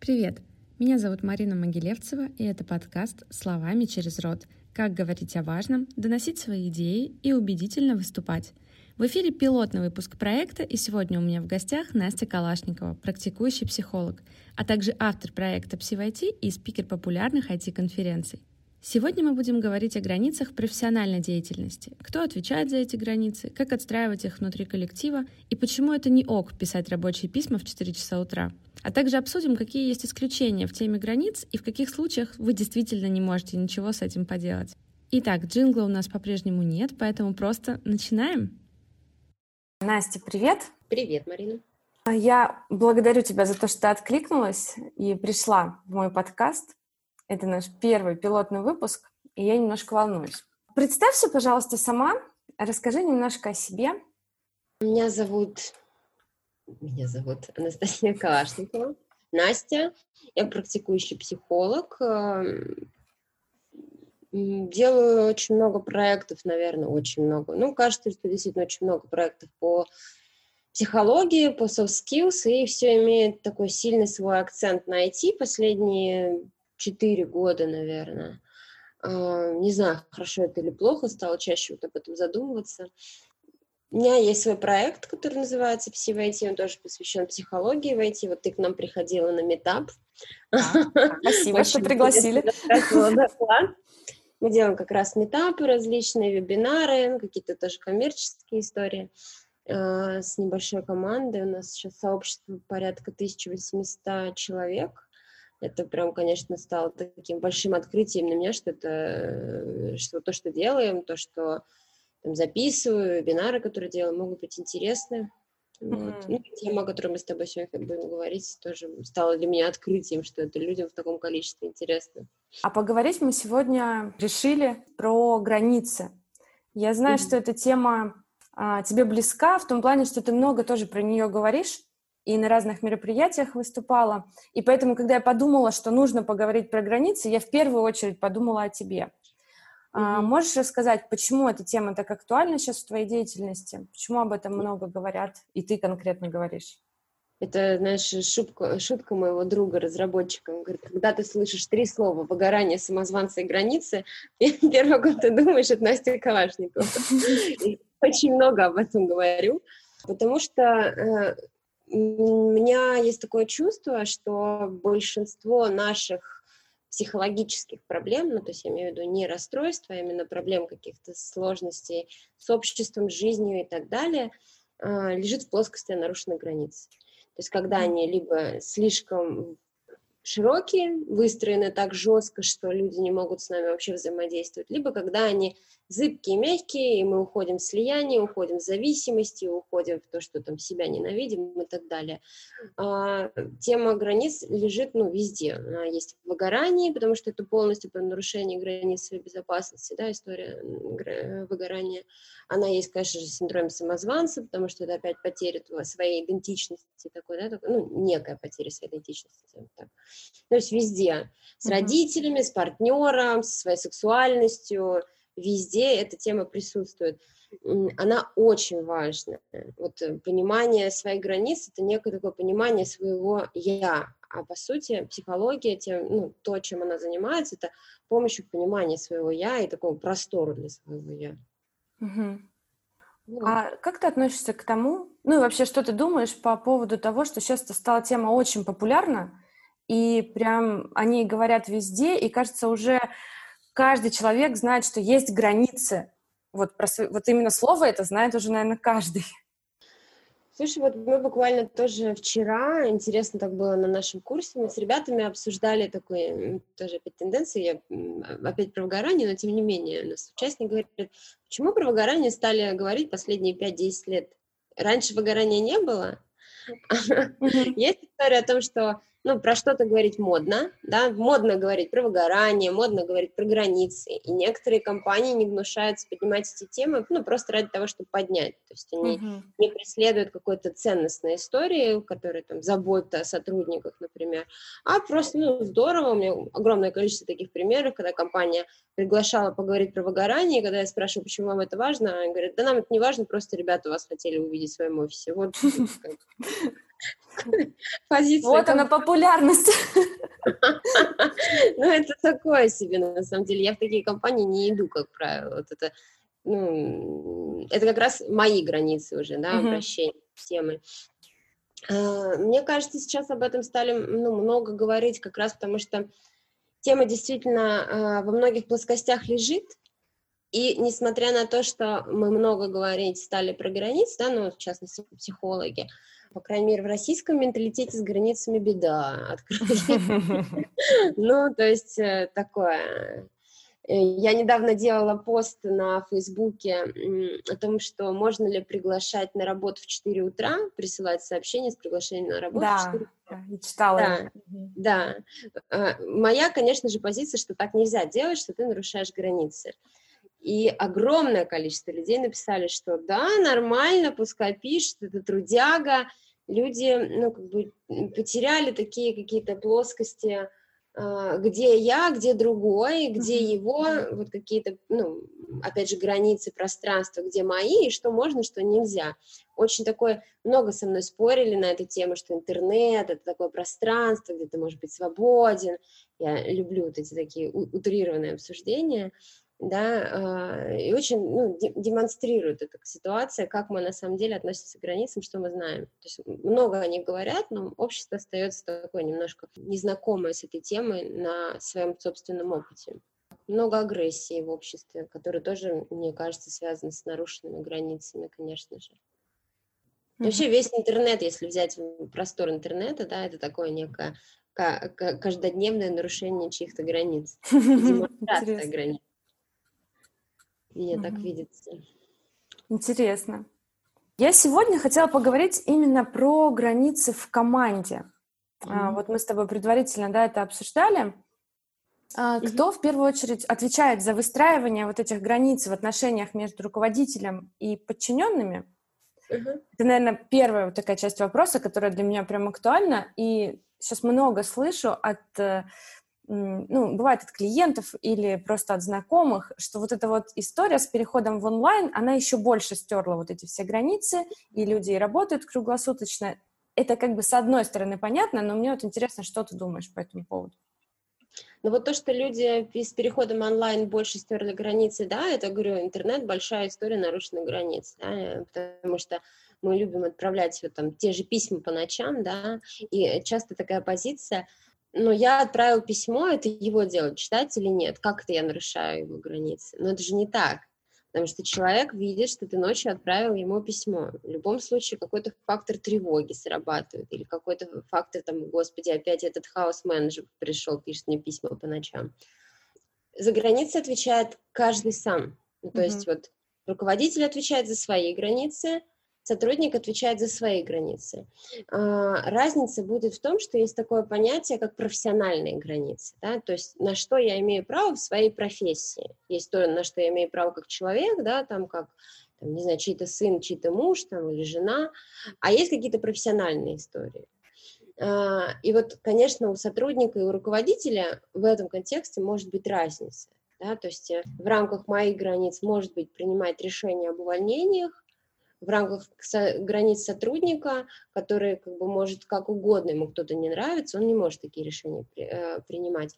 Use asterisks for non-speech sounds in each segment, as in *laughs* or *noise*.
Привет! Меня зовут Марина Могилевцева, и это подкаст «Словами через рот. Как говорить о важном, доносить свои идеи и убедительно выступать». В эфире пилотный выпуск проекта, и сегодня у меня в гостях Настя Калашникова, практикующий психолог, а также автор проекта PsyVIT и спикер популярных IT-конференций. Сегодня мы будем говорить о границах профессиональной деятельности. Кто отвечает за эти границы, как отстраивать их внутри коллектива и почему это не ок писать рабочие письма в 4 часа утра. А также обсудим, какие есть исключения в теме границ и в каких случаях вы действительно не можете ничего с этим поделать. Итак, джингла у нас по-прежнему нет, поэтому просто начинаем. Настя, привет. Привет, Марина. Я благодарю тебя за то, что ты откликнулась и пришла в мой подкаст. Это наш первый пилотный выпуск, и я немножко волнуюсь. Представься, пожалуйста, сама, расскажи немножко о себе. Меня зовут... Меня зовут *laughs* Анастасия Калашникова. Настя, я практикующий психолог, эм, делаю очень много проектов, наверное, очень много. Ну, кажется, что действительно очень много проектов по психологии, по soft skills, и все имеет такой сильный свой акцент на IT последние четыре года, наверное. А, не знаю, хорошо это или плохо, стало чаще вот об этом задумываться. У меня есть свой проект, который называется Пси в IT, он тоже посвящен психологии в IT. Вот ты к нам приходила на метап. Спасибо, что пригласили. Мы делаем как раз метапы, различные вебинары, какие-то тоже коммерческие истории а, с небольшой командой. У нас сейчас сообщество порядка 1800 человек это прям, конечно, стало таким большим открытием для меня, что это, э, что то, что делаем, то, что там, записываю, вебинары, которые делаю, могут быть интересны. Вот. Mm-hmm. Ну, тема, о которой мы с тобой сегодня будем говорить, тоже стала для меня открытием, что это людям в таком количестве интересно. А поговорить мы сегодня решили про границы. Я знаю, mm-hmm. что эта тема а, тебе близка в том плане, что ты много тоже про нее говоришь и на разных мероприятиях выступала. И поэтому, когда я подумала, что нужно поговорить про границы, я в первую очередь подумала о тебе. Mm-hmm. Можешь рассказать, почему эта тема так актуальна сейчас в твоей деятельности? Почему об этом много говорят, и ты конкретно говоришь? Это, знаешь, шутка, шутка моего друга, разработчика. Он говорит, когда ты слышишь три слова «выгорание, самозванцы и границы», *laughs* первое, что ты думаешь, это Настя Калашникова. *laughs* Очень много об этом говорю, потому что э, у меня есть такое чувство, что большинство наших психологических проблем, ну, то есть я имею в виду не расстройства, а именно проблем каких-то сложностей с обществом, жизнью и так далее, а, лежит в плоскости нарушенной границы. То есть когда они либо слишком широкие, выстроены так жестко, что люди не могут с нами вообще взаимодействовать, либо когда они зыбкие, мягкие, и мы уходим в слияние, уходим в зависимости, уходим в то, что там себя ненавидим и так далее. А, тема границ лежит, ну, везде. Она есть в выгорании, потому что это полностью про нарушение границ своей безопасности, да, история выгорания. Она есть, конечно же, синдром самозванца, потому что это опять потеря своей идентичности такой, да, такой, ну, некая потеря своей идентичности, так. То есть везде. С mm-hmm. родителями, с партнером, со своей сексуальностью, везде эта тема присутствует. Она очень важна. Вот э, понимание своих границ — это некое такое понимание своего «я». А по сути психология, тем, ну, то, чем она занимается, это помощью понимания своего «я» и такого простора для своего «я». Угу. Вот. А как ты относишься к тому, ну и вообще, что ты думаешь по поводу того, что сейчас это стала тема очень популярна, и прям о ней говорят везде, и кажется, уже каждый человек знает, что есть границы. Вот, про, вот именно слово это знает уже, наверное, каждый. Слушай, вот мы буквально тоже вчера, интересно так было на нашем курсе, мы с ребятами обсуждали такой, тоже опять тенденции, я, опять про выгорание, но тем не менее, у нас участник говорит, почему про выгорание стали говорить последние 5-10 лет? Раньше выгорания не было, *laughs* есть история о том, что ну, про что-то говорить модно, да, модно говорить про выгорание, модно говорить про границы, и некоторые компании не гнушаются поднимать эти темы, ну, просто ради того, чтобы поднять, то есть они uh-huh. не преследуют какой-то ценностной истории, которая там забота о сотрудниках, например, например, а просто, ну, здорово, у меня огромное количество таких примеров, когда компания приглашала поговорить про выгорание, и когда я спрашиваю, почему вам это важно, они говорят, да нам это не важно, просто ребята вас хотели увидеть в своем офисе. Вот *laughs* *laughs* позиция. Вот она популярность. *laughs* Ну, это такое себе, на самом деле. Я в такие компании не иду, как правило. Вот это, ну, это как раз мои границы уже, да, обращение темы. А, мне кажется, сейчас об этом стали ну, много говорить, как раз потому что тема действительно а, во многих плоскостях лежит, и несмотря на то, что мы много говорить стали про границы, да, ну, в частности, психологи, по крайней мере, в российском менталитете с границами беда. *laughs* Ну, то есть э, такое. Э, я недавно делала пост на Фейсбуке о том, что можно ли приглашать на работу в 4 утра, присылать сообщение с приглашением на работу да, в 4 утра. Я читала. Да, да. Э, моя, конечно же, позиция, что так нельзя делать, что ты нарушаешь границы. И огромное количество людей написали, что да, нормально, пускай пишет, это трудяга. Люди, ну, как бы потеряли такие какие-то плоскости, а, где я, где другой, где его, вот какие-то, ну, опять же, границы пространства, где мои, и что можно, что нельзя. Очень такое, много со мной спорили на эту тему, что интернет — это такое пространство, где ты можешь быть свободен. Я люблю вот эти такие утрированные обсуждения да, а, и очень ну, демонстрирует эта ситуация, как мы на самом деле относимся к границам, что мы знаем. То есть много они говорят, но общество остается такое немножко незнакомое с этой темой на своем собственном опыте. Много агрессии в обществе, которая тоже, мне кажется, связана с нарушенными границами, конечно же. Mm-hmm. Вообще весь интернет, если взять простор интернета, да, это такое некое каждодневное нарушение чьих-то границ, *laughs* демонстрация границ. Мне угу. так видится. Интересно. Я сегодня хотела поговорить именно про границы в команде. Mm-hmm. А, вот мы с тобой предварительно да, это обсуждали. А, mm-hmm. Кто в первую очередь отвечает за выстраивание вот этих границ в отношениях между руководителем и подчиненными? Mm-hmm. Это, наверное, первая вот такая часть вопроса, которая для меня прям актуальна. И сейчас много слышу от э, ну, бывает от клиентов или просто от знакомых, что вот эта вот история с переходом в онлайн, она еще больше стерла вот эти все границы, и люди работают круглосуточно. Это как бы с одной стороны понятно, но мне вот интересно, что ты думаешь по этому поводу? Ну вот то, что люди с переходом онлайн больше стерли границы, да, это, говорю, интернет, большая история нарушенных границ, да, потому что мы любим отправлять вот там те же письма по ночам, да, и часто такая позиция – но я отправил письмо, это его дело, читать или нет, как это я нарушаю его границы. Но это же не так, потому что человек видит, что ты ночью отправил ему письмо. В любом случае какой-то фактор тревоги срабатывает, или какой-то фактор, там, господи, опять этот хаос-менеджер пришел, пишет мне письма по ночам. За границы отвечает каждый сам. Ну, то mm-hmm. есть вот руководитель отвечает за свои границы, сотрудник отвечает за свои границы. А, разница будет в том, что есть такое понятие, как профессиональные границы, да, то есть на что я имею право в своей профессии. Есть то, на что я имею право как человек, да, там как там, не знаю, чей-то сын, чей-то муж там, или жена, а есть какие-то профессиональные истории. А, и вот, конечно, у сотрудника и у руководителя в этом контексте может быть разница. Да, то есть э, в рамках моих границ может быть принимать решение об увольнениях, в рамках границ сотрудника, который как бы может как угодно, ему кто-то не нравится, он не может такие решения при, э, принимать.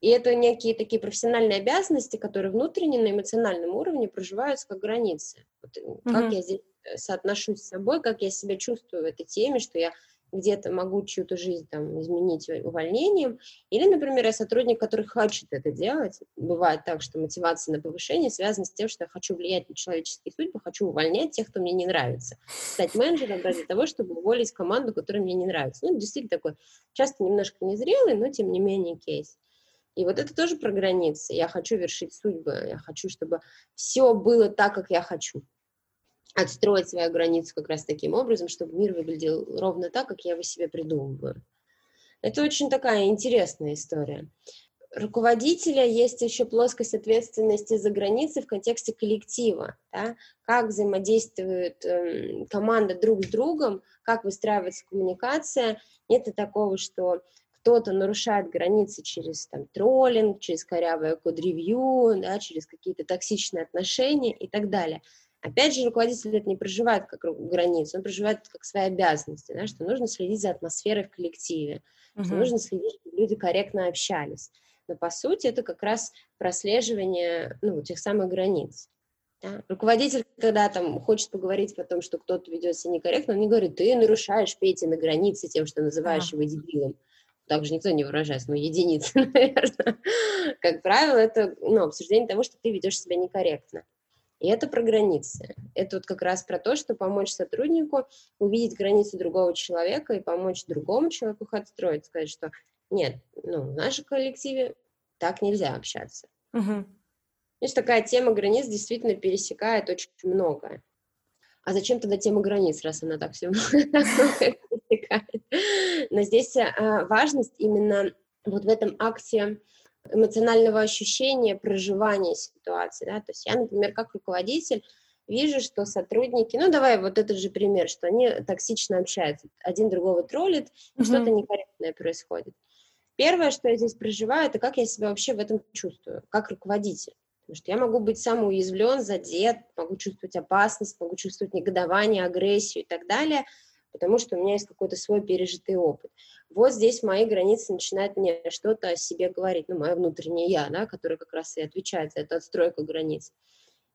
И это некие такие профессиональные обязанности, которые внутренне на эмоциональном уровне проживаются как границы. Вот, mm-hmm. Как я здесь э, соотношусь с собой, как я себя чувствую в этой теме, что я где-то могу чью-то жизнь там изменить увольнением, или, например, я сотрудник, который хочет это делать. Бывает так, что мотивация на повышение связана с тем, что я хочу влиять на человеческие судьбы, хочу увольнять тех, кто мне не нравится. Стать менеджером ради того, чтобы уволить команду, которая мне не нравится. Ну, действительно такой часто немножко незрелый, но тем не менее кейс. И вот это тоже про границы. Я хочу вершить судьбы, я хочу, чтобы все было так, как я хочу отстроить свою границу как раз таким образом, чтобы мир выглядел ровно так, как я его себе придумываю. Это очень такая интересная история. Руководителя есть еще плоскость ответственности за границы в контексте коллектива, да? как взаимодействует э, команда друг с другом, как выстраивается коммуникация. Нет такого, что кто-то нарушает границы через там, троллинг, через корявое код-ревью, да, через какие-то токсичные отношения и так далее. Опять же, руководитель это не проживает как границу, он проживает как свои обязанности, да, что нужно следить за атмосферой в коллективе, uh-huh. что нужно следить, чтобы люди корректно общались. Но по сути это как раз прослеживание ну, тех самых границ. Да? Руководитель, когда там хочет поговорить о том, что кто-то ведет себя некорректно, он не говорит, ты нарушаешь Петя на границе тем, что называешь а. его дебилом. Так же никто не выражается, но единицы, *laughs* наверное. Как правило, это ну, обсуждение того, что ты ведешь себя некорректно. И это про границы. Это вот как раз про то, что помочь сотруднику увидеть границы другого человека и помочь другому человеку их отстроить, сказать, что нет, ну, в нашем коллективе так нельзя общаться. Угу. Есть такая тема границ действительно пересекает очень многое. А зачем тогда тема границ, раз она так все *laughs* пересекает? Но здесь а, важность именно вот в этом акте эмоционального ощущения, проживания ситуации. Да? То есть я, например, как руководитель, вижу, что сотрудники, ну давай вот этот же пример, что они токсично общаются, один другого троллит, mm-hmm. что-то некорректное происходит. Первое, что я здесь проживаю, это как я себя вообще в этом чувствую, как руководитель. Потому что я могу быть самоуязвлен, задет, могу чувствовать опасность, могу чувствовать негодование, агрессию и так далее, потому что у меня есть какой-то свой пережитый опыт. Вот здесь мои границы начинают мне что-то о себе говорить, ну, мое внутреннее я, да, которое как раз и отвечает за эту отстройку границ.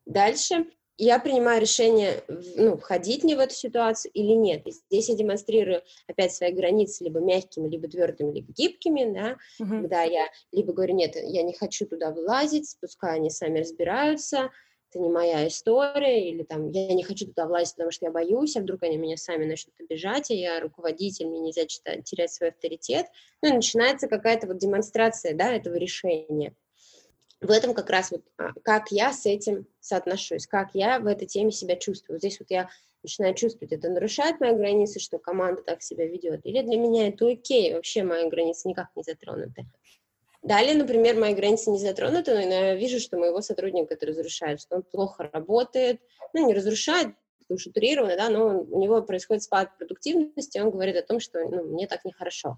Дальше я принимаю решение, ну, входить мне в эту ситуацию или нет. И здесь я демонстрирую опять свои границы либо мягкими, либо твердыми, либо гибкими, да, угу. когда я либо говорю, нет, я не хочу туда вылазить, пускай они сами разбираются, это не моя история, или там, я не хочу туда влазить, потому что я боюсь, а вдруг они меня сами начнут обижать, а я руководитель, мне нельзя читать, терять свой авторитет. Ну, и начинается какая-то вот демонстрация, да, этого решения в этом как раз вот а, как я с этим соотношусь, как я в этой теме себя чувствую. Здесь вот я начинаю чувствовать, это нарушает мои границы, что команда так себя ведет, или для меня это окей, вообще мои границы никак не затронуты. Далее, например, мои границы не затронуты, но я вижу, что моего сотрудника это разрушает, что он плохо работает, ну, не разрушает, утрированно, да, но у него происходит спад продуктивности, он говорит о том, что ну, мне так нехорошо.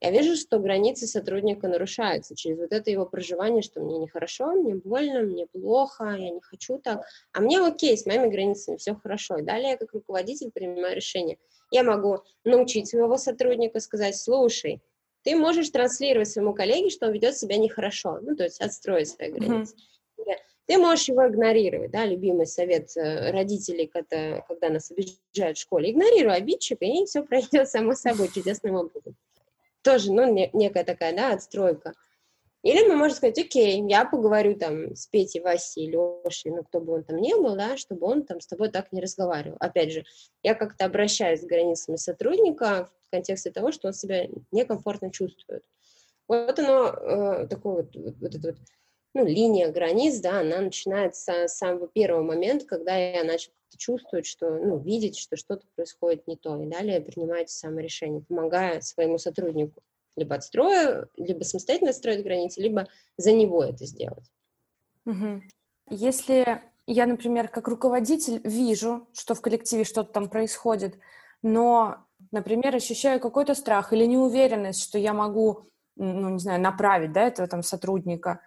Я вижу, что границы сотрудника нарушаются через вот это его проживание, что мне нехорошо, мне больно, мне плохо, я не хочу так. А мне окей, с моими границами все хорошо. Далее я как руководитель принимаю решение. Я могу научить своего сотрудника, сказать, слушай, ты можешь транслировать своему коллеге, что он ведет себя нехорошо, ну, то есть отстроить свои границы. Mm-hmm. Ты можешь его игнорировать, да, любимый совет э, родителей, когда, когда нас обижают в школе. Игнорируй обидчика, и все пройдет само собой чудесным образом тоже, ну, не, некая такая, да, отстройка. Или мы можем сказать, окей, я поговорю там с Петей, Васей, Лешей, ну, кто бы он там ни был, да, чтобы он там с тобой так не разговаривал. Опять же, я как-то обращаюсь с границами сотрудника в контексте того, что он себя некомфортно чувствует. Вот оно, э, такое вот, вот, вот это вот, ну, линия границ, да, она начинается с самого первого момента, когда я начал чувствовать, что, ну, видеть, что что-то происходит не то, и далее принимать саморешение, помогая своему сотруднику либо отстроя, либо самостоятельно строить границы, либо за него это сделать. Угу. Если я, например, как руководитель вижу, что в коллективе что-то там происходит, но, например, ощущаю какой-то страх или неуверенность, что я могу, ну, не знаю, направить, да, этого там сотрудника,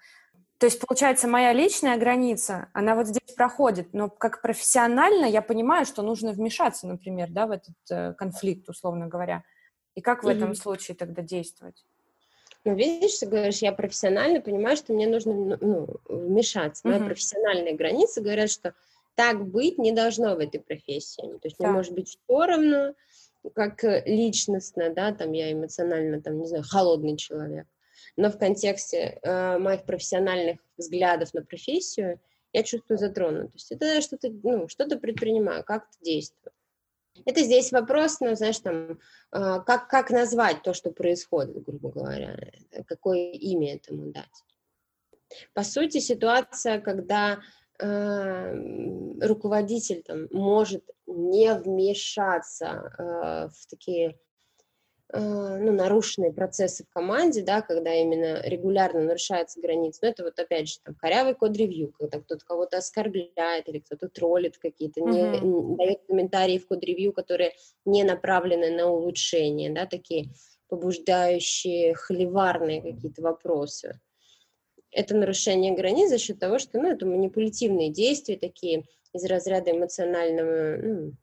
то есть, получается, моя личная граница, она вот здесь проходит, но как профессионально я понимаю, что нужно вмешаться, например, да, в этот э, конфликт, условно говоря. И как в mm-hmm. этом случае тогда действовать? Ну, видишь, ты говоришь, я профессионально понимаю, что мне нужно ну, ну вмешаться. Мои mm-hmm. профессиональные границы говорят, что так быть не должно в этой профессии. То есть да. мне может быть все равно, как личностно, да, там я эмоционально, там, не знаю, холодный человек но в контексте э, моих профессиональных взглядов на профессию я чувствую затронут. То есть это что-то, ну, что-то предпринимаю, как-то действую. Это здесь вопрос, ну, знаешь, там, э, как, как назвать то, что происходит, грубо говоря, какое имя этому дать. По сути, ситуация, когда э, руководитель там, может не вмешаться э, в такие Э, ну, нарушенные процессы в команде, да, когда именно регулярно нарушаются границы. Но это вот опять же там корявый код-ревью, когда кто-то кого-то оскорбляет или кто-то троллит какие-то, mm-hmm. не, дает комментарии в код-ревью, которые не направлены на улучшение, да, такие побуждающие холиварные какие-то вопросы. Это нарушение границ за счет того, что ну, это манипулятивные действия такие из разряда эмоционального, ну,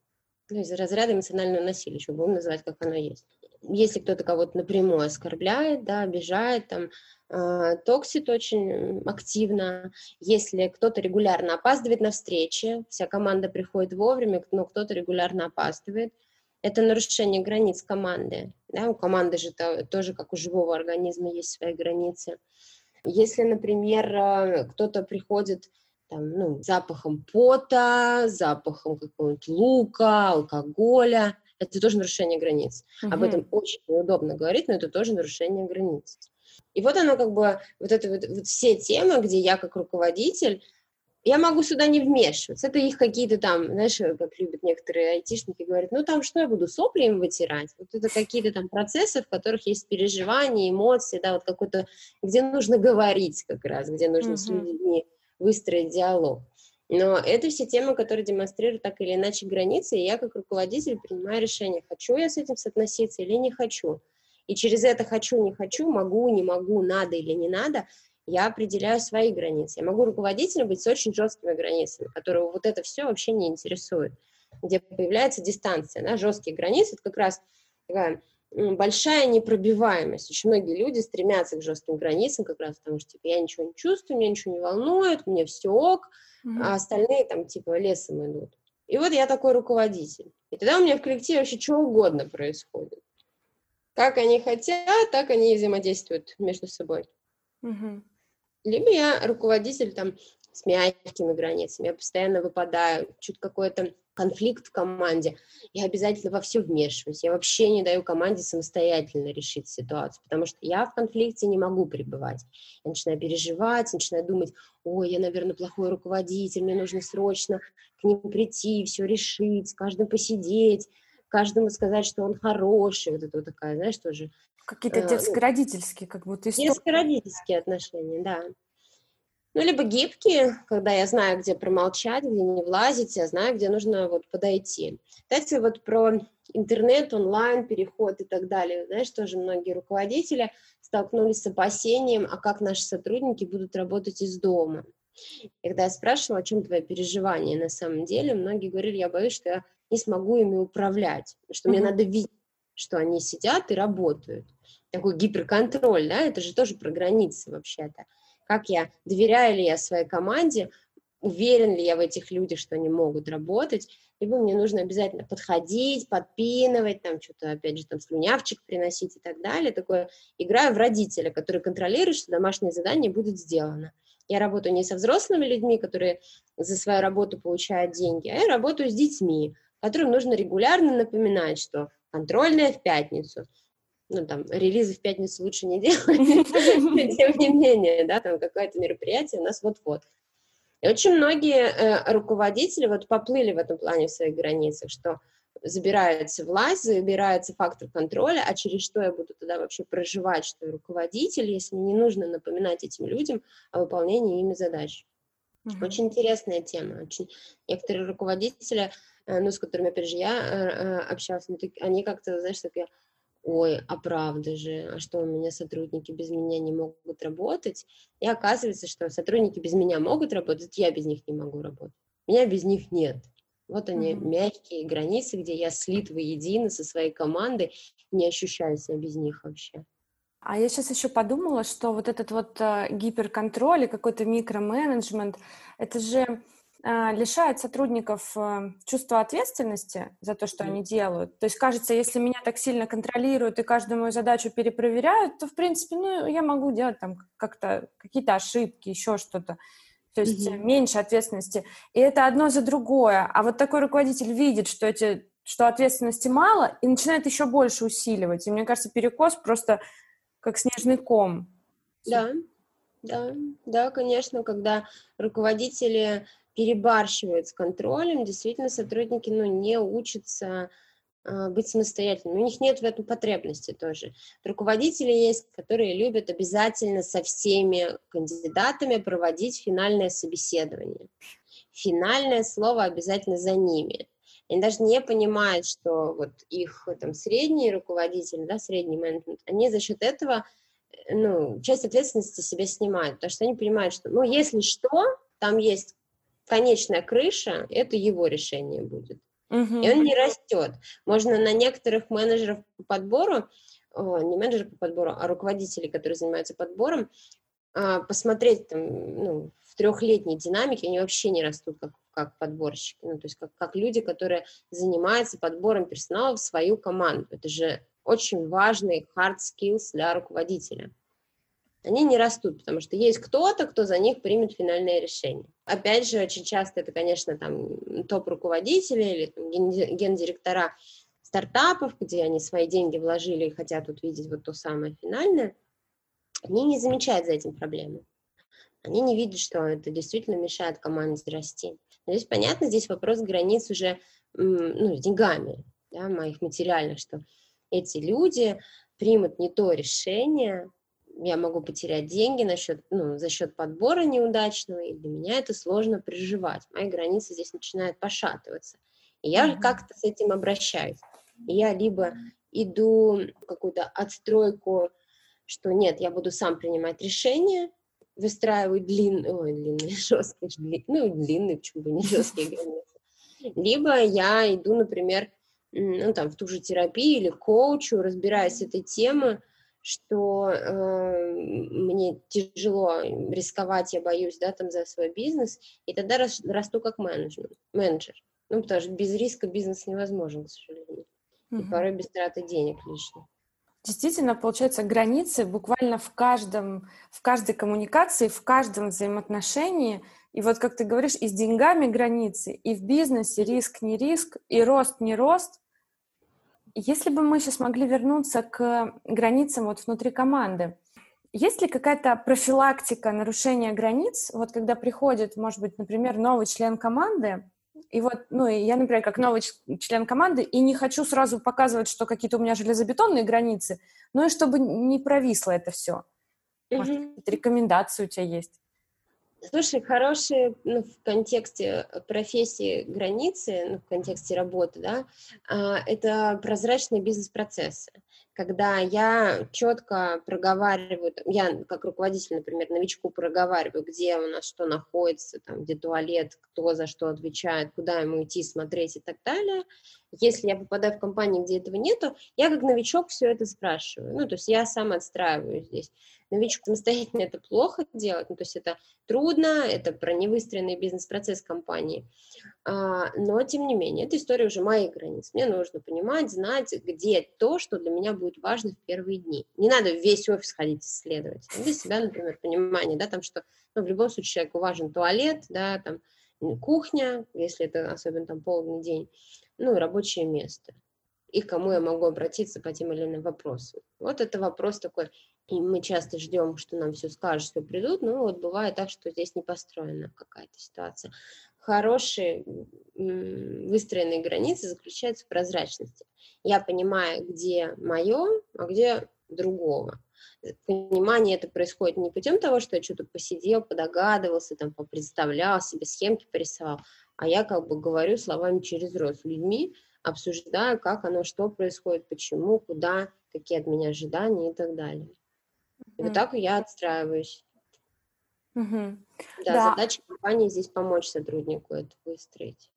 ну, из разряда эмоционального насилия, еще будем называть, как оно есть. Если кто-то кого-то напрямую оскорбляет, да, обижает, там, э, токсит очень активно, если кто-то регулярно опаздывает на встречи, вся команда приходит вовремя, но кто-то регулярно опаздывает, это нарушение границ команды. Да? У команды же тоже, как у живого организма, есть свои границы. Если, например, э, кто-то приходит там, ну, запахом пота, запахом какого-нибудь лука, алкоголя, это тоже нарушение границ. Угу. Об этом очень неудобно говорить, но это тоже нарушение границ. И вот оно как бы, вот это вот, вот все темы, где я как руководитель я могу сюда не вмешиваться. Это их какие-то там, знаешь, как любят некоторые айтишники, говорят, ну там что я буду, сопли им вытирать? Вот это какие-то там процессы, в которых есть переживания, эмоции, да, вот какой-то, где нужно говорить как раз, где нужно mm-hmm. с людьми выстроить диалог. Но это все темы, которые демонстрируют так или иначе границы, и я как руководитель принимаю решение, хочу я с этим соотноситься или не хочу. И через это хочу, не хочу, могу, не могу, надо или не надо, я определяю свои границы. Я могу руководителем быть с очень жесткими границами, которого вот это все вообще не интересует, где появляется дистанция. Да? Жесткие границы — это как раз такая большая непробиваемость. Очень многие люди стремятся к жестким границам как раз потому, что типа, я ничего не чувствую, меня ничего не волнует, мне все ок, mm-hmm. а остальные там типа лесом идут. И вот я такой руководитель. И тогда у меня в коллективе вообще что угодно происходит. Как они хотят, так они и взаимодействуют между собой. Mm-hmm либо я руководитель там с мягкими границами, я постоянно выпадаю, чуть какой-то конфликт в команде, я обязательно во все вмешиваюсь, я вообще не даю команде самостоятельно решить ситуацию, потому что я в конфликте не могу пребывать. Я начинаю переживать, начинаю думать, ой, я, наверное, плохой руководитель, мне нужно срочно к ним прийти, все решить, с каждым посидеть, каждому сказать, что он хороший, вот это вот такая, знаешь, тоже Какие-то э, детско-родительские, как будто истории. Детско-родительские отношения, да. Ну, либо гибкие, когда я знаю, где промолчать, где не влазить, я знаю, где нужно вот подойти. Кстати, вот про интернет, онлайн, переход и так далее. Знаешь, тоже многие руководители столкнулись с опасением, а как наши сотрудники будут работать из дома. И когда я спрашивала, о чем твои переживания на самом деле, многие говорили, я боюсь, что я не смогу ими управлять, что mm-hmm. мне надо видеть, что они сидят и работают такой гиперконтроль, да, это же тоже про границы вообще-то. Как я, доверяю ли я своей команде, уверен ли я в этих людях, что они могут работать, либо мне нужно обязательно подходить, подпинывать, там что-то, опять же, там слюнявчик приносить и так далее. Такое играю в родителя, который контролирует, что домашнее задание будет сделано. Я работаю не со взрослыми людьми, которые за свою работу получают деньги, а я работаю с детьми, которым нужно регулярно напоминать, что контрольная в пятницу, ну, там, релизы в пятницу лучше не делать, *laughs* *laughs* тем не менее, да, там какое-то мероприятие у нас вот-вот. И очень многие э, руководители вот поплыли в этом плане в своих границах, что забирается власть, забирается фактор контроля, а через что я буду тогда вообще проживать, что я руководитель, если мне не нужно напоминать этим людям о выполнении ими задач. Mm-hmm. Очень интересная тема. Очень... Некоторые руководители, э, ну, с которыми, опять же, я э, общалась, они как-то, знаешь, такие ой, а правда же, а что у меня сотрудники без меня не могут работать? И оказывается, что сотрудники без меня могут работать, я без них не могу работать. Меня без них нет. Вот они, mm-hmm. мягкие границы, где я слит воедино со своей командой, не ощущаю себя без них вообще. А я сейчас еще подумала, что вот этот вот э, гиперконтроль и какой-то микроменеджмент, это же лишает сотрудников э, чувства ответственности за то, что они делают. То есть, кажется, если меня так сильно контролируют и каждую мою задачу перепроверяют, то, в принципе, ну, я могу делать там как-то какие-то ошибки, еще что-то. То есть mm-hmm. меньше ответственности. И это одно за другое. А вот такой руководитель видит, что эти что ответственности мало, и начинает еще больше усиливать. И мне кажется, перекос просто как снежный ком. Да, да, да, конечно, когда руководители перебарщивают с контролем, действительно сотрудники ну, не учатся э, быть самостоятельными. У них нет в этом потребности тоже. Руководители есть, которые любят обязательно со всеми кандидатами проводить финальное собеседование. Финальное слово обязательно за ними. Они даже не понимают, что вот их там средний руководитель, да, средний менеджмент, они за счет этого ну, часть ответственности себя снимают, потому что они понимают, что, ну, если что, там есть конечная крыша, это его решение будет. Uh-huh. И он не растет. Можно на некоторых менеджеров по подбору, не менеджеров по подбору, а руководителей, которые занимаются подбором, а, посмотреть там, ну, в трехлетней динамике, они вообще не растут как, как подборщики, ну, то есть как, как люди, которые занимаются подбором персонала в свою команду. Это же очень важный hard skills для руководителя. Они не растут, потому что есть кто-то, кто за них примет финальное решение. Опять же, очень часто это, конечно, там топ-руководители или там, гендиректора стартапов, где они свои деньги вложили и хотят увидеть вот то самое финальное, они не замечают за этим проблемы. Они не видят, что это действительно мешает команде расти. Но здесь понятно, здесь вопрос границ уже ну, с деньгами, да, моих материальных, что эти люди примут не то решение, я могу потерять деньги насчет, ну, за счет подбора неудачного, и для меня это сложно приживать. Мои границы здесь начинают пошатываться. И я mm-hmm. как-то с этим обращаюсь. И я либо иду в какую-то отстройку, что нет, я буду сам принимать решения, выстраиваю длинные, ой, длинные, *laughs* жесткие, длин, ну, длинные, почему бы не *laughs* жесткие границы. Либо я иду, например, ну, там, в ту же терапию или коучу, разбираясь с этой темой, что э, мне тяжело рисковать, я боюсь, да, там, за свой бизнес, и тогда рас, расту как менеджер, менеджер. Ну, потому что без риска бизнес невозможен, к сожалению. И угу. порой без траты денег лишних. Действительно, получается, границы буквально в каждом, в каждой коммуникации, в каждом взаимоотношении. И вот, как ты говоришь, и с деньгами границы, и в бизнесе риск, не риск, и рост, не рост. Если бы мы сейчас могли вернуться к границам вот внутри команды, есть ли какая-то профилактика нарушения границ? Вот когда приходит, может быть, например, новый член команды, и вот, ну, и я, например, как новый член команды, и не хочу сразу показывать, что какие-то у меня железобетонные границы, ну и чтобы не провисло это все. Может, mm-hmm. рекомендации у тебя есть? Слушай, хорошие ну, в контексте профессии границы, ну, в контексте работы, да, а, это прозрачные бизнес-процессы когда я четко проговариваю, я как руководитель, например, новичку проговариваю, где у нас что находится, там, где туалет, кто за что отвечает, куда ему идти, смотреть и так далее. Если я попадаю в компанию, где этого нету, я как новичок все это спрашиваю. Ну, то есть я сам отстраиваю здесь новичок самостоятельно это плохо делать, ну, то есть это трудно, это про невыстроенный бизнес-процесс компании, а, но тем не менее, это история уже моих границ, мне нужно понимать, знать, где то, что для меня будет важно в первые дни. Не надо весь офис ходить исследовать, для себя, например, понимание, да, там, что ну, в любом случае человеку важен туалет, да, там, кухня, если это особенно там полный день, ну, и рабочее место. И к кому я могу обратиться по тем или иным вопросам. Вот это вопрос такой и мы часто ждем, что нам все скажут, что придут, но вот бывает так, что здесь не построена какая-то ситуация. Хорошие выстроенные границы заключаются в прозрачности. Я понимаю, где мое, а где другого. Понимание это происходит не путем того, что я что-то посидел, подогадывался, там, попредставлял себе, схемки порисовал, а я как бы говорю словами через рот с людьми, обсуждаю, как оно, что происходит, почему, куда, какие от меня ожидания и так далее. И вот так я отстраиваюсь. Mm-hmm. Да, да, задача компании здесь помочь сотруднику это выстроить.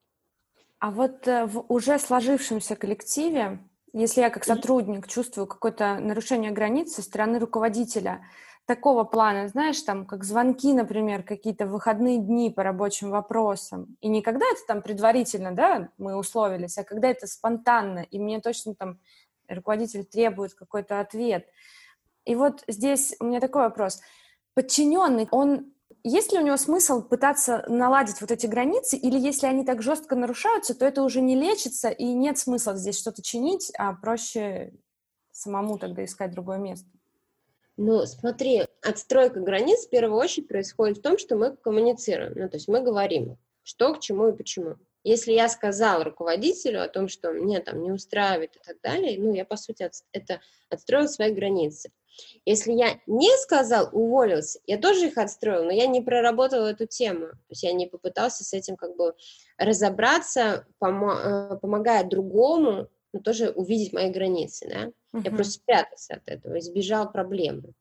А вот э, в уже сложившемся коллективе, если я как сотрудник чувствую какое-то нарушение границ со стороны руководителя, такого плана, знаешь, там, как звонки, например, какие-то выходные дни по рабочим вопросам, и не когда это там предварительно, да, мы условились, а когда это спонтанно, и мне точно там руководитель требует какой-то ответ – и вот здесь у меня такой вопрос. Подчиненный, он есть ли у него смысл пытаться наладить вот эти границы, или если они так жестко нарушаются, то это уже не лечится, и нет смысла здесь что-то чинить, а проще самому тогда искать другое место? Ну, смотри, отстройка границ в первую очередь происходит в том, что мы коммуницируем, ну, то есть мы говорим, что к чему и почему. Если я сказал руководителю о том, что мне там не устраивает и так далее, ну, я, по сути, от, это отстроил свои границы. Если я не сказал, уволился, я тоже их отстроил, но я не проработал эту тему. То есть я не попытался с этим как бы разобраться, помо- э, помогая другому, но тоже увидеть мои границы, да. Uh-huh. Я просто спрятался от этого, избежал проблемы.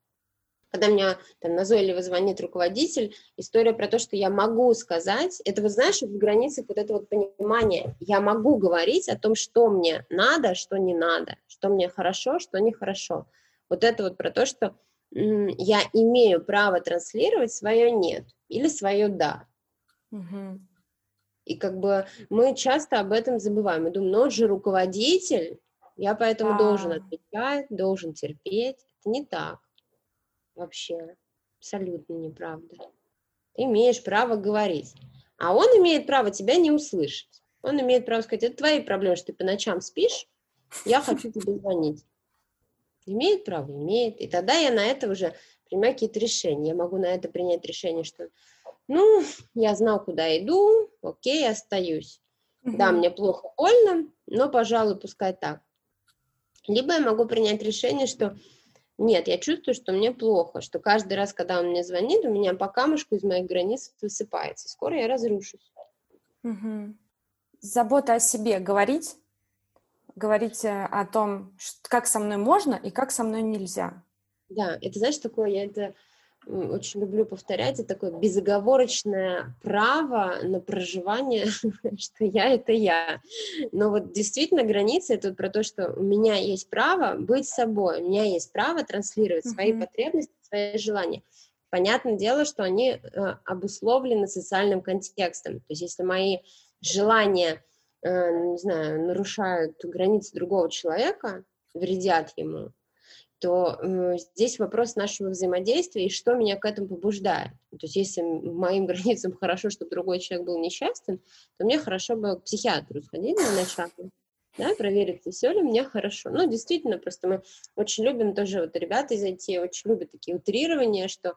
Когда меня там назойливо звонит руководитель, история про то, что я могу сказать, это вот знаешь, в границах вот это вот понимание, я могу говорить о том, что мне надо, что не надо, что мне хорошо, что нехорошо. Вот это вот про то, что я имею право транслировать свое нет или свое да. Угу. И как бы мы часто об этом забываем. Мы думаем, ну он же руководитель, я поэтому а. должен отвечать, должен терпеть. Это не так вообще. Абсолютно неправда. Ты имеешь право говорить. А он имеет право тебя не услышать. Он имеет право сказать, это твои проблемы, что ты по ночам спишь, я хочу тебе звонить. Имеет право? Имеет. И тогда я на это уже принимаю какие-то решения. Я могу на это принять решение, что, ну, я знал, куда иду, окей, остаюсь. Угу. Да, мне плохо, больно, но, пожалуй, пускай так. Либо я могу принять решение, что нет, я чувствую, что мне плохо, что каждый раз, когда он мне звонит, у меня по камушку из моих границ высыпается. Скоро я разрушусь. Угу. Забота о себе говорить говорить о том, как со мной можно и как со мной нельзя. Да, это, знаешь, такое, я это очень люблю повторять, это такое безоговорочное право на проживание, *laughs* что я — это я. Но вот действительно границы — это про то, что у меня есть право быть собой, у меня есть право транслировать mm-hmm. свои потребности, свои желания. Понятное дело, что они э, обусловлены социальным контекстом. То есть если мои желания Э, не знаю, нарушают границы другого человека, вредят ему, то э, здесь вопрос нашего взаимодействия и что меня к этому побуждает. То есть если моим *laughs* границам хорошо, чтобы другой человек был несчастен, то мне хорошо бы к психиатру сходить на начало, да, проверить, все ли мне хорошо. Ну, действительно, просто мы очень любим тоже, вот ребята из IT очень любят такие утрирования, что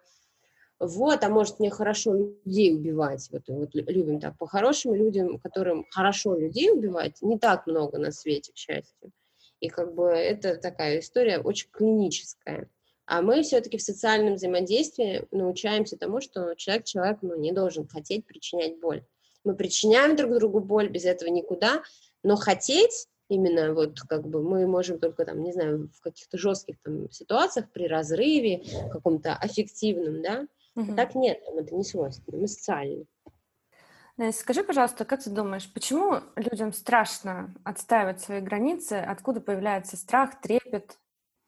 вот, а может мне хорошо людей убивать, вот, вот любим так, по хорошим людям, которым хорошо людей убивать, не так много на свете, к счастью. И как бы это такая история очень клиническая. А мы все-таки в социальном взаимодействии научаемся тому, что человек человек ну, не должен хотеть причинять боль. Мы причиняем друг другу боль, без этого никуда, но хотеть именно вот как бы мы можем только там, не знаю, в каких-то жестких там ситуациях при разрыве, каком-то аффективном, да, Угу. Так нет, это не свойственно, мы социальны. Настя, скажи, пожалуйста, как ты думаешь, почему людям страшно отстаивать свои границы? Откуда появляется страх, трепет?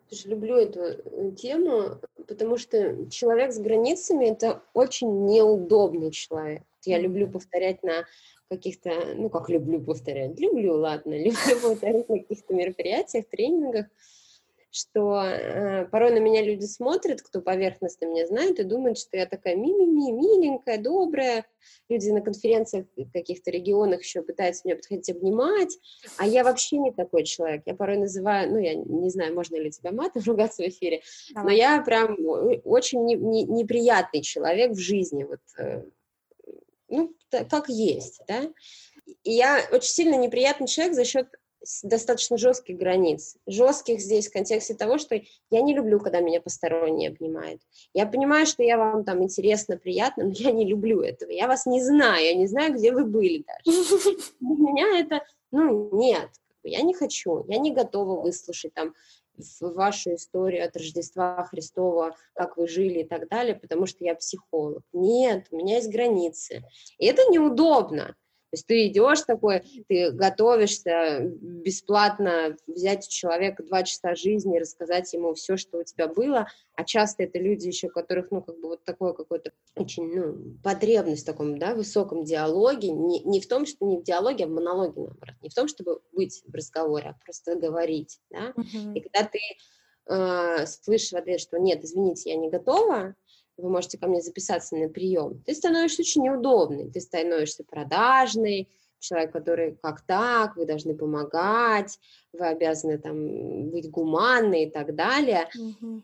Я же люблю эту э, тему, потому что человек с границами — это очень неудобный человек. Я люблю повторять на каких-то, ну как люблю повторять, люблю, ладно, *laughs* люблю повторять на каких-то мероприятиях, тренингах, что э, порой на меня люди смотрят, кто поверхностно меня знает, и думают, что я такая ми-ми-ми, миленькая, добрая. Люди на конференциях в каких-то регионах еще пытаются меня подходить обнимать, а я вообще не такой человек. Я порой называю, ну, я не знаю, можно ли тебя матом *laughs* ругаться в эфире, Давай. но я прям очень не, не, неприятный человек в жизни, вот, э, ну, как есть, да. И я очень сильно неприятный человек за счет достаточно жестких границ. Жестких здесь в контексте того, что я не люблю, когда меня посторонние обнимают. Я понимаю, что я вам там интересно, приятно, но я не люблю этого. Я вас не знаю, я не знаю, где вы были даже. Для меня это, ну, нет, я не хочу, я не готова выслушать там вашу историю от Рождества Христова, как вы жили и так далее, потому что я психолог. Нет, у меня есть границы. И это неудобно. То есть ты идешь такой, ты готовишься бесплатно взять у человека два часа жизни, рассказать ему все, что у тебя было, а часто это люди еще, у которых, ну, как бы вот такое какое-то очень, ну, потребность в таком, да, высоком диалоге, не, не в том, что не в диалоге, а в монологе, наоборот, не в том, чтобы быть в разговоре, а просто говорить, да, uh-huh. и когда ты э, слышишь в ответ, что нет, извините, я не готова, вы можете ко мне записаться на прием, ты становишься очень неудобный, ты становишься продажный, человек, который как так, вы должны помогать, вы обязаны там быть гуманны и так далее. Mm-hmm.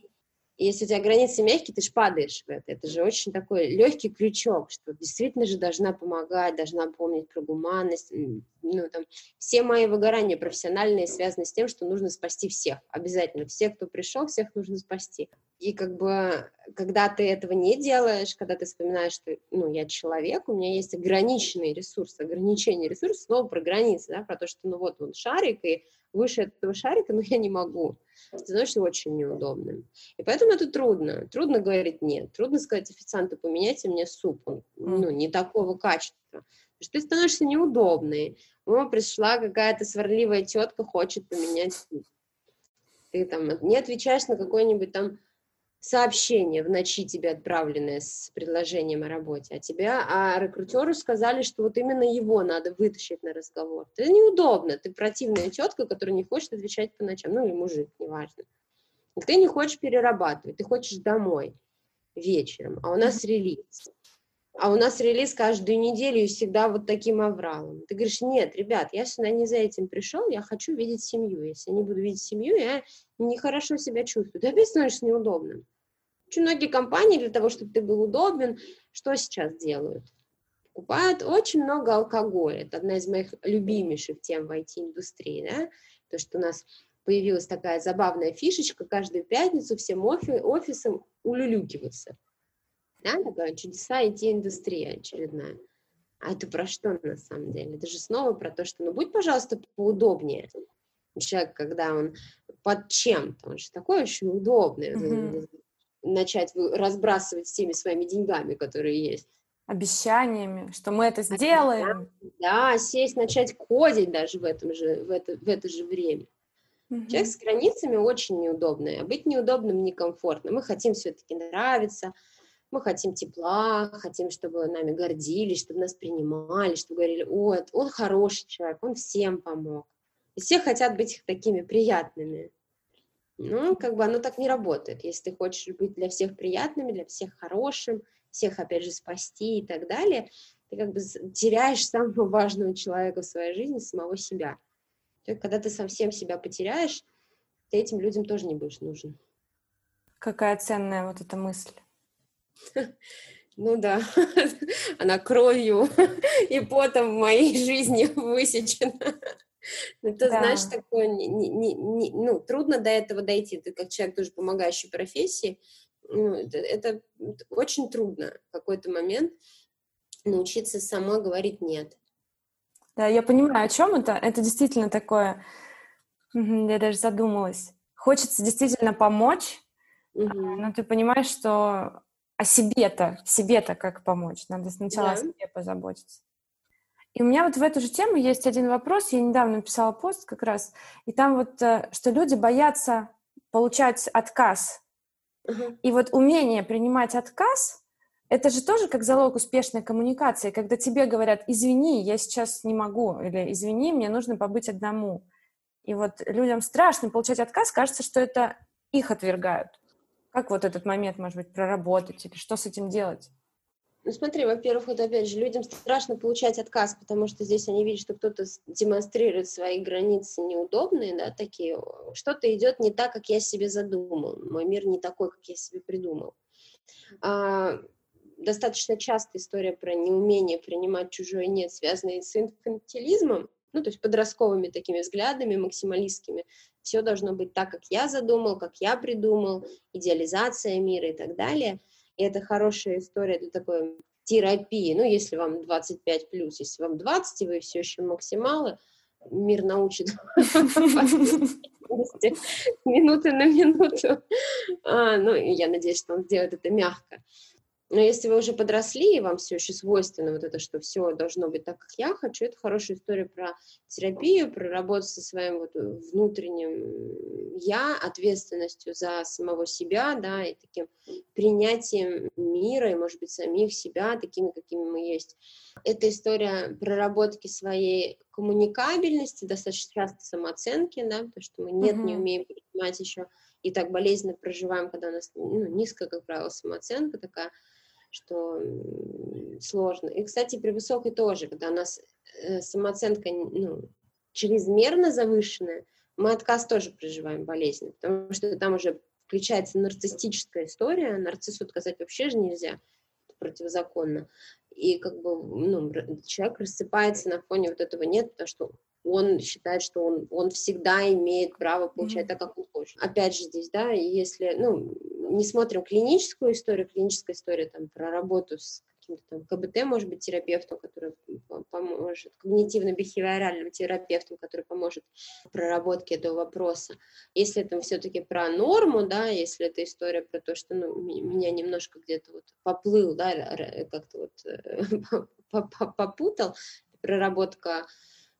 Если у тебя границы мягкие, ты же падаешь в это. Это же очень такой легкий крючок, что действительно же должна помогать, должна помнить про гуманность. Ну, там, все мои выгорания профессиональные связаны с тем, что нужно спасти всех. Обязательно. Всех, кто пришел, всех нужно спасти. И как бы, когда ты этого не делаешь, когда ты вспоминаешь, что, ну, я человек, у меня есть ограниченные ресурсы, ограничение ресурсов, снова про границы, да, про то, что, ну, вот он шарик, и выше этого шарика, но я не могу. Становишься очень неудобным. И поэтому это трудно. Трудно говорить нет. Трудно сказать официанту, поменяйте мне суп. Он ну, не такого качества. Потому что ты становишься неудобной. О, пришла какая-то сварливая тетка, хочет поменять суп. Ты там не отвечаешь на какой-нибудь там сообщение в ночи тебе отправленное с предложением о работе, а тебя, а рекрутеру сказали, что вот именно его надо вытащить на разговор. Это неудобно, ты противная тетка, которая не хочет отвечать по ночам, ну или мужик, неважно. И ты не хочешь перерабатывать, ты хочешь домой вечером, а у нас релиз. А у нас релиз каждую неделю и всегда вот таким авралом. Ты говоришь, нет, ребят, я сюда не за этим пришел, я хочу видеть семью. Если я не буду видеть семью, я нехорошо себя чувствую. Ты опять становишься неудобным. Очень многие компании для того, чтобы ты был удобен, что сейчас делают? Покупают очень много алкоголя. Это одна из моих любимейших тем в IT-индустрии. Да? То, что у нас появилась такая забавная фишечка, каждую пятницу всем офи офисам улюлюкиваться. Да, такая чудеса IT-индустрия очередная. А это про что на самом деле? Это же снова про то, что, ну, будь, пожалуйста, поудобнее. Человек, когда он под чем-то, он же такой очень удобный. Mm-hmm. Начать разбрасывать всеми своими деньгами, которые есть. Обещаниями, что мы это сделаем. Да, сесть, начать кодить даже в, этом же, в, это, в это же время. Угу. Человек с границами очень неудобный, а быть неудобным некомфортно. Мы хотим все-таки нравиться, мы хотим тепла, хотим, чтобы нами гордились, чтобы нас принимали, чтобы говорили, о, он хороший человек, он всем помог. И все хотят быть такими приятными. Ну, как бы оно так не работает. Если ты хочешь быть для всех приятными, для всех хорошим, всех, опять же, спасти и так далее, ты как бы теряешь самого важного человека в своей жизни, самого себя. Когда ты совсем себя потеряешь, ты этим людям тоже не будешь нужен. Какая ценная вот эта мысль. *laughs* Ну да, *laughs* она кровью *laughs* и потом в моей жизни высечена. Это, да. знаешь, такое, не, не, не, ну, трудно до этого дойти. Ты как человек тоже помогающий профессии, ну, это, это очень трудно в какой-то момент научиться сама говорить «нет». Да, я понимаю, о чем это. Это действительно такое, я даже задумалась. Хочется действительно помочь, угу. но ты понимаешь, что а себе-то, себе-то как помочь? Надо сначала да. о себе позаботиться. И у меня вот в эту же тему есть один вопрос. Я недавно писала пост как раз, и там вот, э, что люди боятся получать отказ. Uh-huh. И вот умение принимать отказ, это же тоже как залог успешной коммуникации, когда тебе говорят, извини, я сейчас не могу, или извини, мне нужно побыть одному. И вот людям страшно получать отказ, кажется, что это их отвергают. Как вот этот момент, может быть, проработать или что с этим делать? Ну смотри, во-первых, вот опять же, людям страшно получать отказ, потому что здесь они видят, что кто-то демонстрирует свои границы неудобные, да, такие, что-то идет не так, как я себе задумал, мой мир не такой, как я себе придумал. А, достаточно частая история про неумение принимать чужое «нет», связанная с инфантилизмом, ну, то есть подростковыми такими взглядами, максималистскими. Все должно быть так, как я задумал, как я придумал, идеализация мира и так далее. И это хорошая история для такой терапии. Ну, если вам 25 плюс, если вам 20, и вы все еще максималы, мир научит *laughs* *laughs* *laughs* минуты на минуту. А, ну, я надеюсь, что он сделает это мягко. Но если вы уже подросли, и вам все еще свойственно вот это, что все должно быть так, как я хочу, это хорошая история про терапию, про работу со своим вот внутренним я, ответственностью за самого себя, да, и таким принятием мира, и, может быть, самих себя, такими, какими мы есть. Это история проработки своей коммуникабельности, достаточно часто самооценки, да, потому что мы нет, mm-hmm. не умеем принимать еще и так болезненно проживаем, когда у нас ну, низкая, как правило, самооценка такая, что сложно. И, кстати, при высокой тоже, когда у нас э, самооценка ну, чрезмерно завышенная, мы отказ тоже проживаем болезненно, потому что там уже включается нарциссическая история, нарциссу отказать вообще же нельзя, противозаконно. И как бы ну, человек рассыпается на фоне вот этого нет, потому что он считает, что он, он всегда имеет право получать mm-hmm. так, как он хочет. Опять же здесь, да, если, ну, не смотрим клиническую историю, клиническая история там про работу с каким-то там КБТ, может быть, терапевтом, который поможет, когнитивно-бихевиоральным терапевтом, который поможет в проработке этого вопроса. Если это все-таки про норму, да, если это история про то, что ну, меня немножко где-то вот поплыл, да, как-то вот э, *laughs* попутал, проработка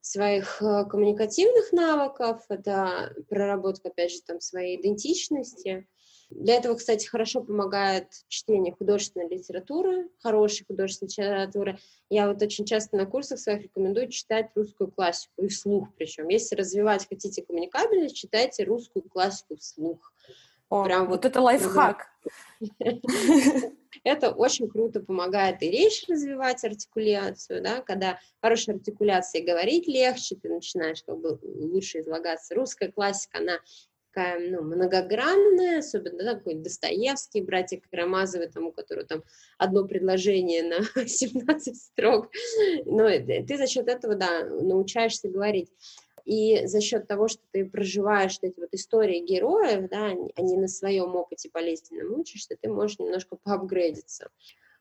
своих э, коммуникативных навыков, это проработка, опять же, там, своей идентичности, для этого, кстати, хорошо помогает чтение художественной литературы, хорошей художественной литературы. Я вот очень часто на курсах своих рекомендую читать русскую классику, и вслух причем. Если развивать хотите коммуникабельность, читайте русскую классику вслух. О, Прям вот, вот это лайфхак. Это очень круто помогает и речь развивать, артикуляцию, да, когда хорошая артикуляция говорить легче, ты начинаешь как бы лучше излагаться. Русская классика, она такая, ну, многогранная, особенно да, такой Достоевский, братья Карамазовы, там, у которого там одно предложение на *laughs* 17 строк, но ты за счет этого, да, научаешься говорить. И за счет того, что ты проживаешь эти вот истории героев, да, не на своем опыте болезненном учишься, ты можешь немножко поапгрейдиться.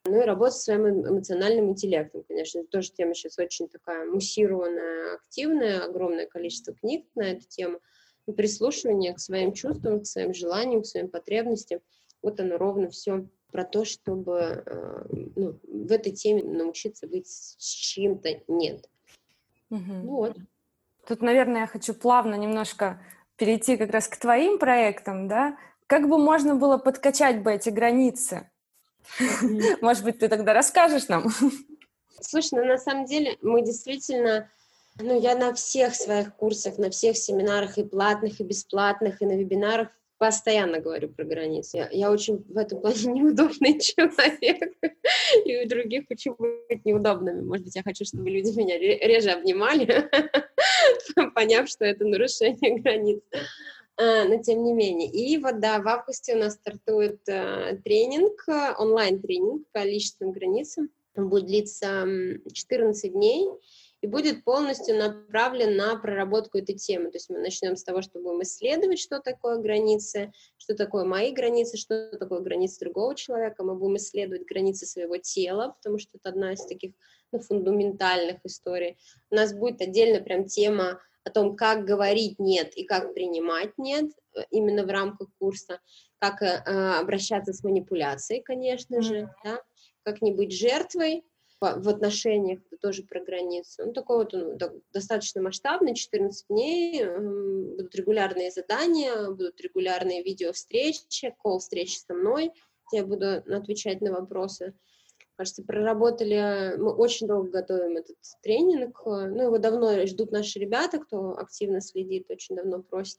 Ну и работа со своим эмоциональным интеллектом, конечно, тоже тема сейчас очень такая муссированная, активная, огромное количество книг на эту тему – прислушивание к своим чувствам, к своим желаниям, к своим потребностям. Вот оно ровно все про то, чтобы э, ну, в этой теме научиться быть с чем-то нет. Угу. Вот. Тут, наверное, я хочу плавно немножко перейти как раз к твоим проектам, да? Как бы можно было подкачать бы эти границы? Может быть, ты тогда расскажешь нам? Слушай, ну на самом деле мы действительно ну, я на всех своих курсах, на всех семинарах и платных, и бесплатных, и на вебинарах постоянно говорю про границы. Я, я очень в этом плане *laughs* неудобный человек, и у других хочу быть неудобными. Может быть, я хочу, чтобы люди меня реже обнимали, *laughs* поняв, что это нарушение границ. А, но тем не менее. И вот, да, в августе у нас стартует э, тренинг, онлайн-тренинг по личным границам. Он будет длиться 14 дней и будет полностью направлен на проработку этой темы. То есть мы начнем с того, что будем исследовать, что такое границы, что такое мои границы, что такое границы другого человека. Мы будем исследовать границы своего тела, потому что это одна из таких ну, фундаментальных историй. У нас будет отдельно прям тема о том, как говорить нет и как принимать нет, именно в рамках курса, как э, обращаться с манипуляцией, конечно же, да, как не быть жертвой, в отношениях, это тоже про границу. Ну, такой вот он достаточно масштабный, 14 дней, эм, будут регулярные задания, будут регулярные видео-встречи, кол-встречи со мной, я буду отвечать на вопросы. Кажется, проработали, мы очень долго готовим этот тренинг, ну, его давно ждут наши ребята, кто активно следит, очень давно просит.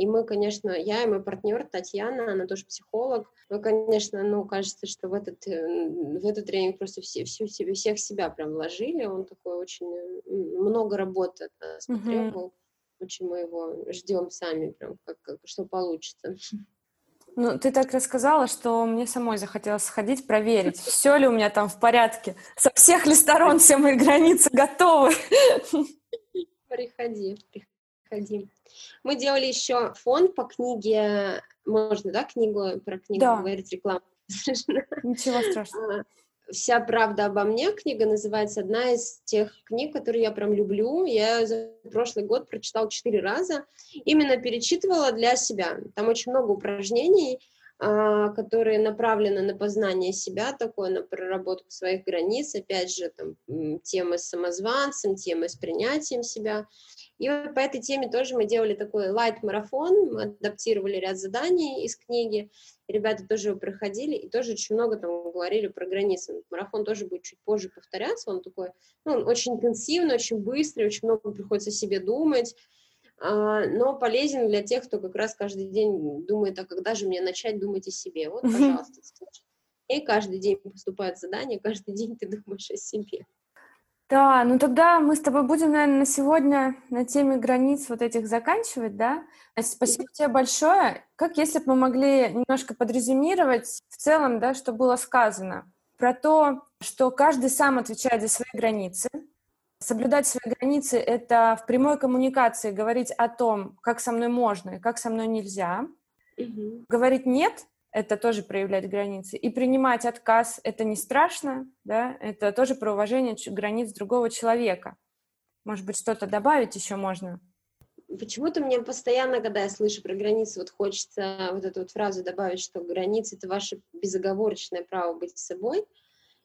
И мы, конечно, я и мой партнер Татьяна, она тоже психолог, мы, конечно, ну, кажется, что в этот, э, в этот тренинг просто все, всю себе, всех себя прям вложили, он такой очень, много работы от нас mm-hmm. потребовал, очень мы его ждем сами, прям, как, как, что получится. Ну, ты так рассказала, что мне самой захотелось сходить, проверить, все ли у меня там в порядке. Со всех ли сторон все мои границы готовы. Приходи, приходи. Мы делали еще фон по книге, можно, да, книгу про книгу да. говорить, рекламу? *laughs* Ничего страшного. А, «Вся правда обо мне» книга называется, одна из тех книг, которые я прям люблю. Я за прошлый год прочитала четыре раза, именно перечитывала для себя. Там очень много упражнений, а, которые направлены на познание себя, такое, на проработку своих границ, опять же, там, темы с самозванцем, темы с принятием себя. И вот по этой теме тоже мы делали такой лайт-марафон, мы адаптировали ряд заданий из книги, ребята тоже его проходили, и тоже очень много там говорили про границы. Марафон тоже будет чуть позже повторяться, он такой, ну, он очень интенсивный, очень быстрый, очень много приходится себе думать, а, но полезен для тех, кто как раз каждый день думает, а когда же мне начать думать о себе? Вот, пожалуйста, и каждый день поступает задание, каждый день ты думаешь о себе. Да, ну тогда мы с тобой будем, наверное, на сегодня на теме границ вот этих заканчивать, да? Спасибо тебе большое. Как если бы мы могли немножко подрезюмировать в целом, да, что было сказано про то, что каждый сам отвечает за свои границы. Соблюдать свои границы — это в прямой коммуникации говорить о том, как со мной можно и как со мной нельзя. Угу. Говорить «нет» это тоже проявлять границы. И принимать отказ — это не страшно, да, это тоже про уважение границ другого человека. Может быть, что-то добавить еще можно? Почему-то мне постоянно, когда я слышу про границы, вот хочется вот эту вот фразу добавить, что границы — это ваше безоговорочное право быть собой,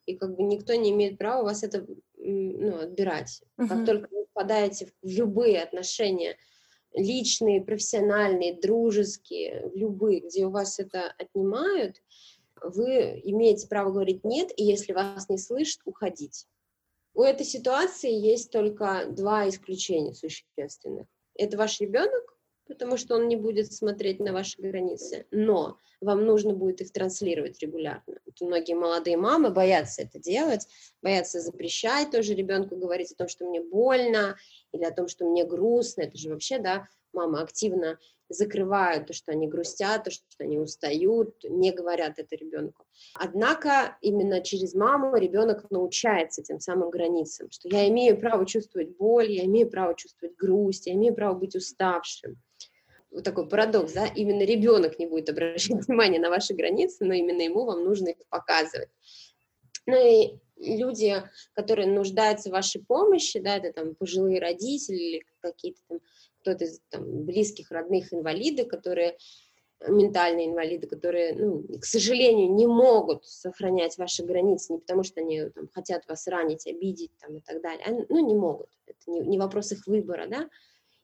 и как бы никто не имеет права у вас это ну, отбирать. Uh-huh. Как только вы впадаете в любые отношения — личные, профессиональные, дружеские, любые, где у вас это отнимают, вы имеете право говорить «нет», и если вас не слышат, уходить. У этой ситуации есть только два исключения существенных. Это ваш ребенок, потому что он не будет смотреть на ваши границы, но вам нужно будет их транслировать регулярно. Вот многие молодые мамы боятся это делать, боятся запрещать тоже ребенку говорить о том, что мне больно, или о том, что мне грустно. Это же вообще, да, мама активно закрывают то, что они грустят, то, что они устают, не говорят это ребенку. Однако именно через маму ребенок научается тем самым границам, что я имею право чувствовать боль, я имею право чувствовать грусть, я имею право быть уставшим вот такой парадокс, да, именно ребенок не будет обращать *laughs* внимание на ваши границы, но именно ему вам нужно их показывать. Ну и люди, которые нуждаются в вашей помощи, да, это там пожилые родители или какие-то там кто-то из там, близких, родных инвалиды, которые ментальные инвалиды, которые, ну, к сожалению, не могут сохранять ваши границы не потому, что они там, хотят вас ранить, обидеть там, и так далее, они, ну, не могут. Это не, не вопрос их выбора, да,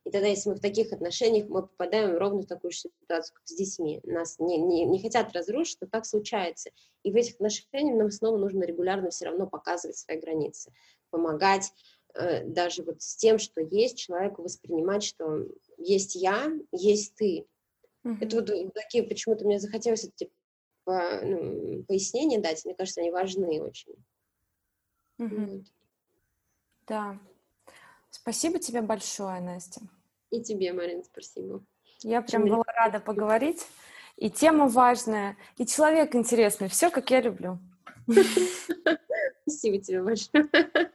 и тогда, если мы в таких отношениях, мы попадаем ровно в такую же ситуацию, как с детьми. Нас не, не, не хотят разрушить, но так случается. И в этих отношениях нам снова нужно регулярно все равно показывать свои границы, помогать э, даже вот с тем, что есть, человеку воспринимать, что есть я, есть ты. Mm-hmm. Это вот такие, почему-то мне захотелось эти по, ну, пояснения дать, мне кажется, они важны очень. Mm-hmm. Вот. Да, Спасибо тебе большое, Настя. И тебе, Марина, спасибо. Я прям была рада поговорить. И тема важная, и человек интересный. Все, как я люблю. *laughs* Спасибо тебе большое.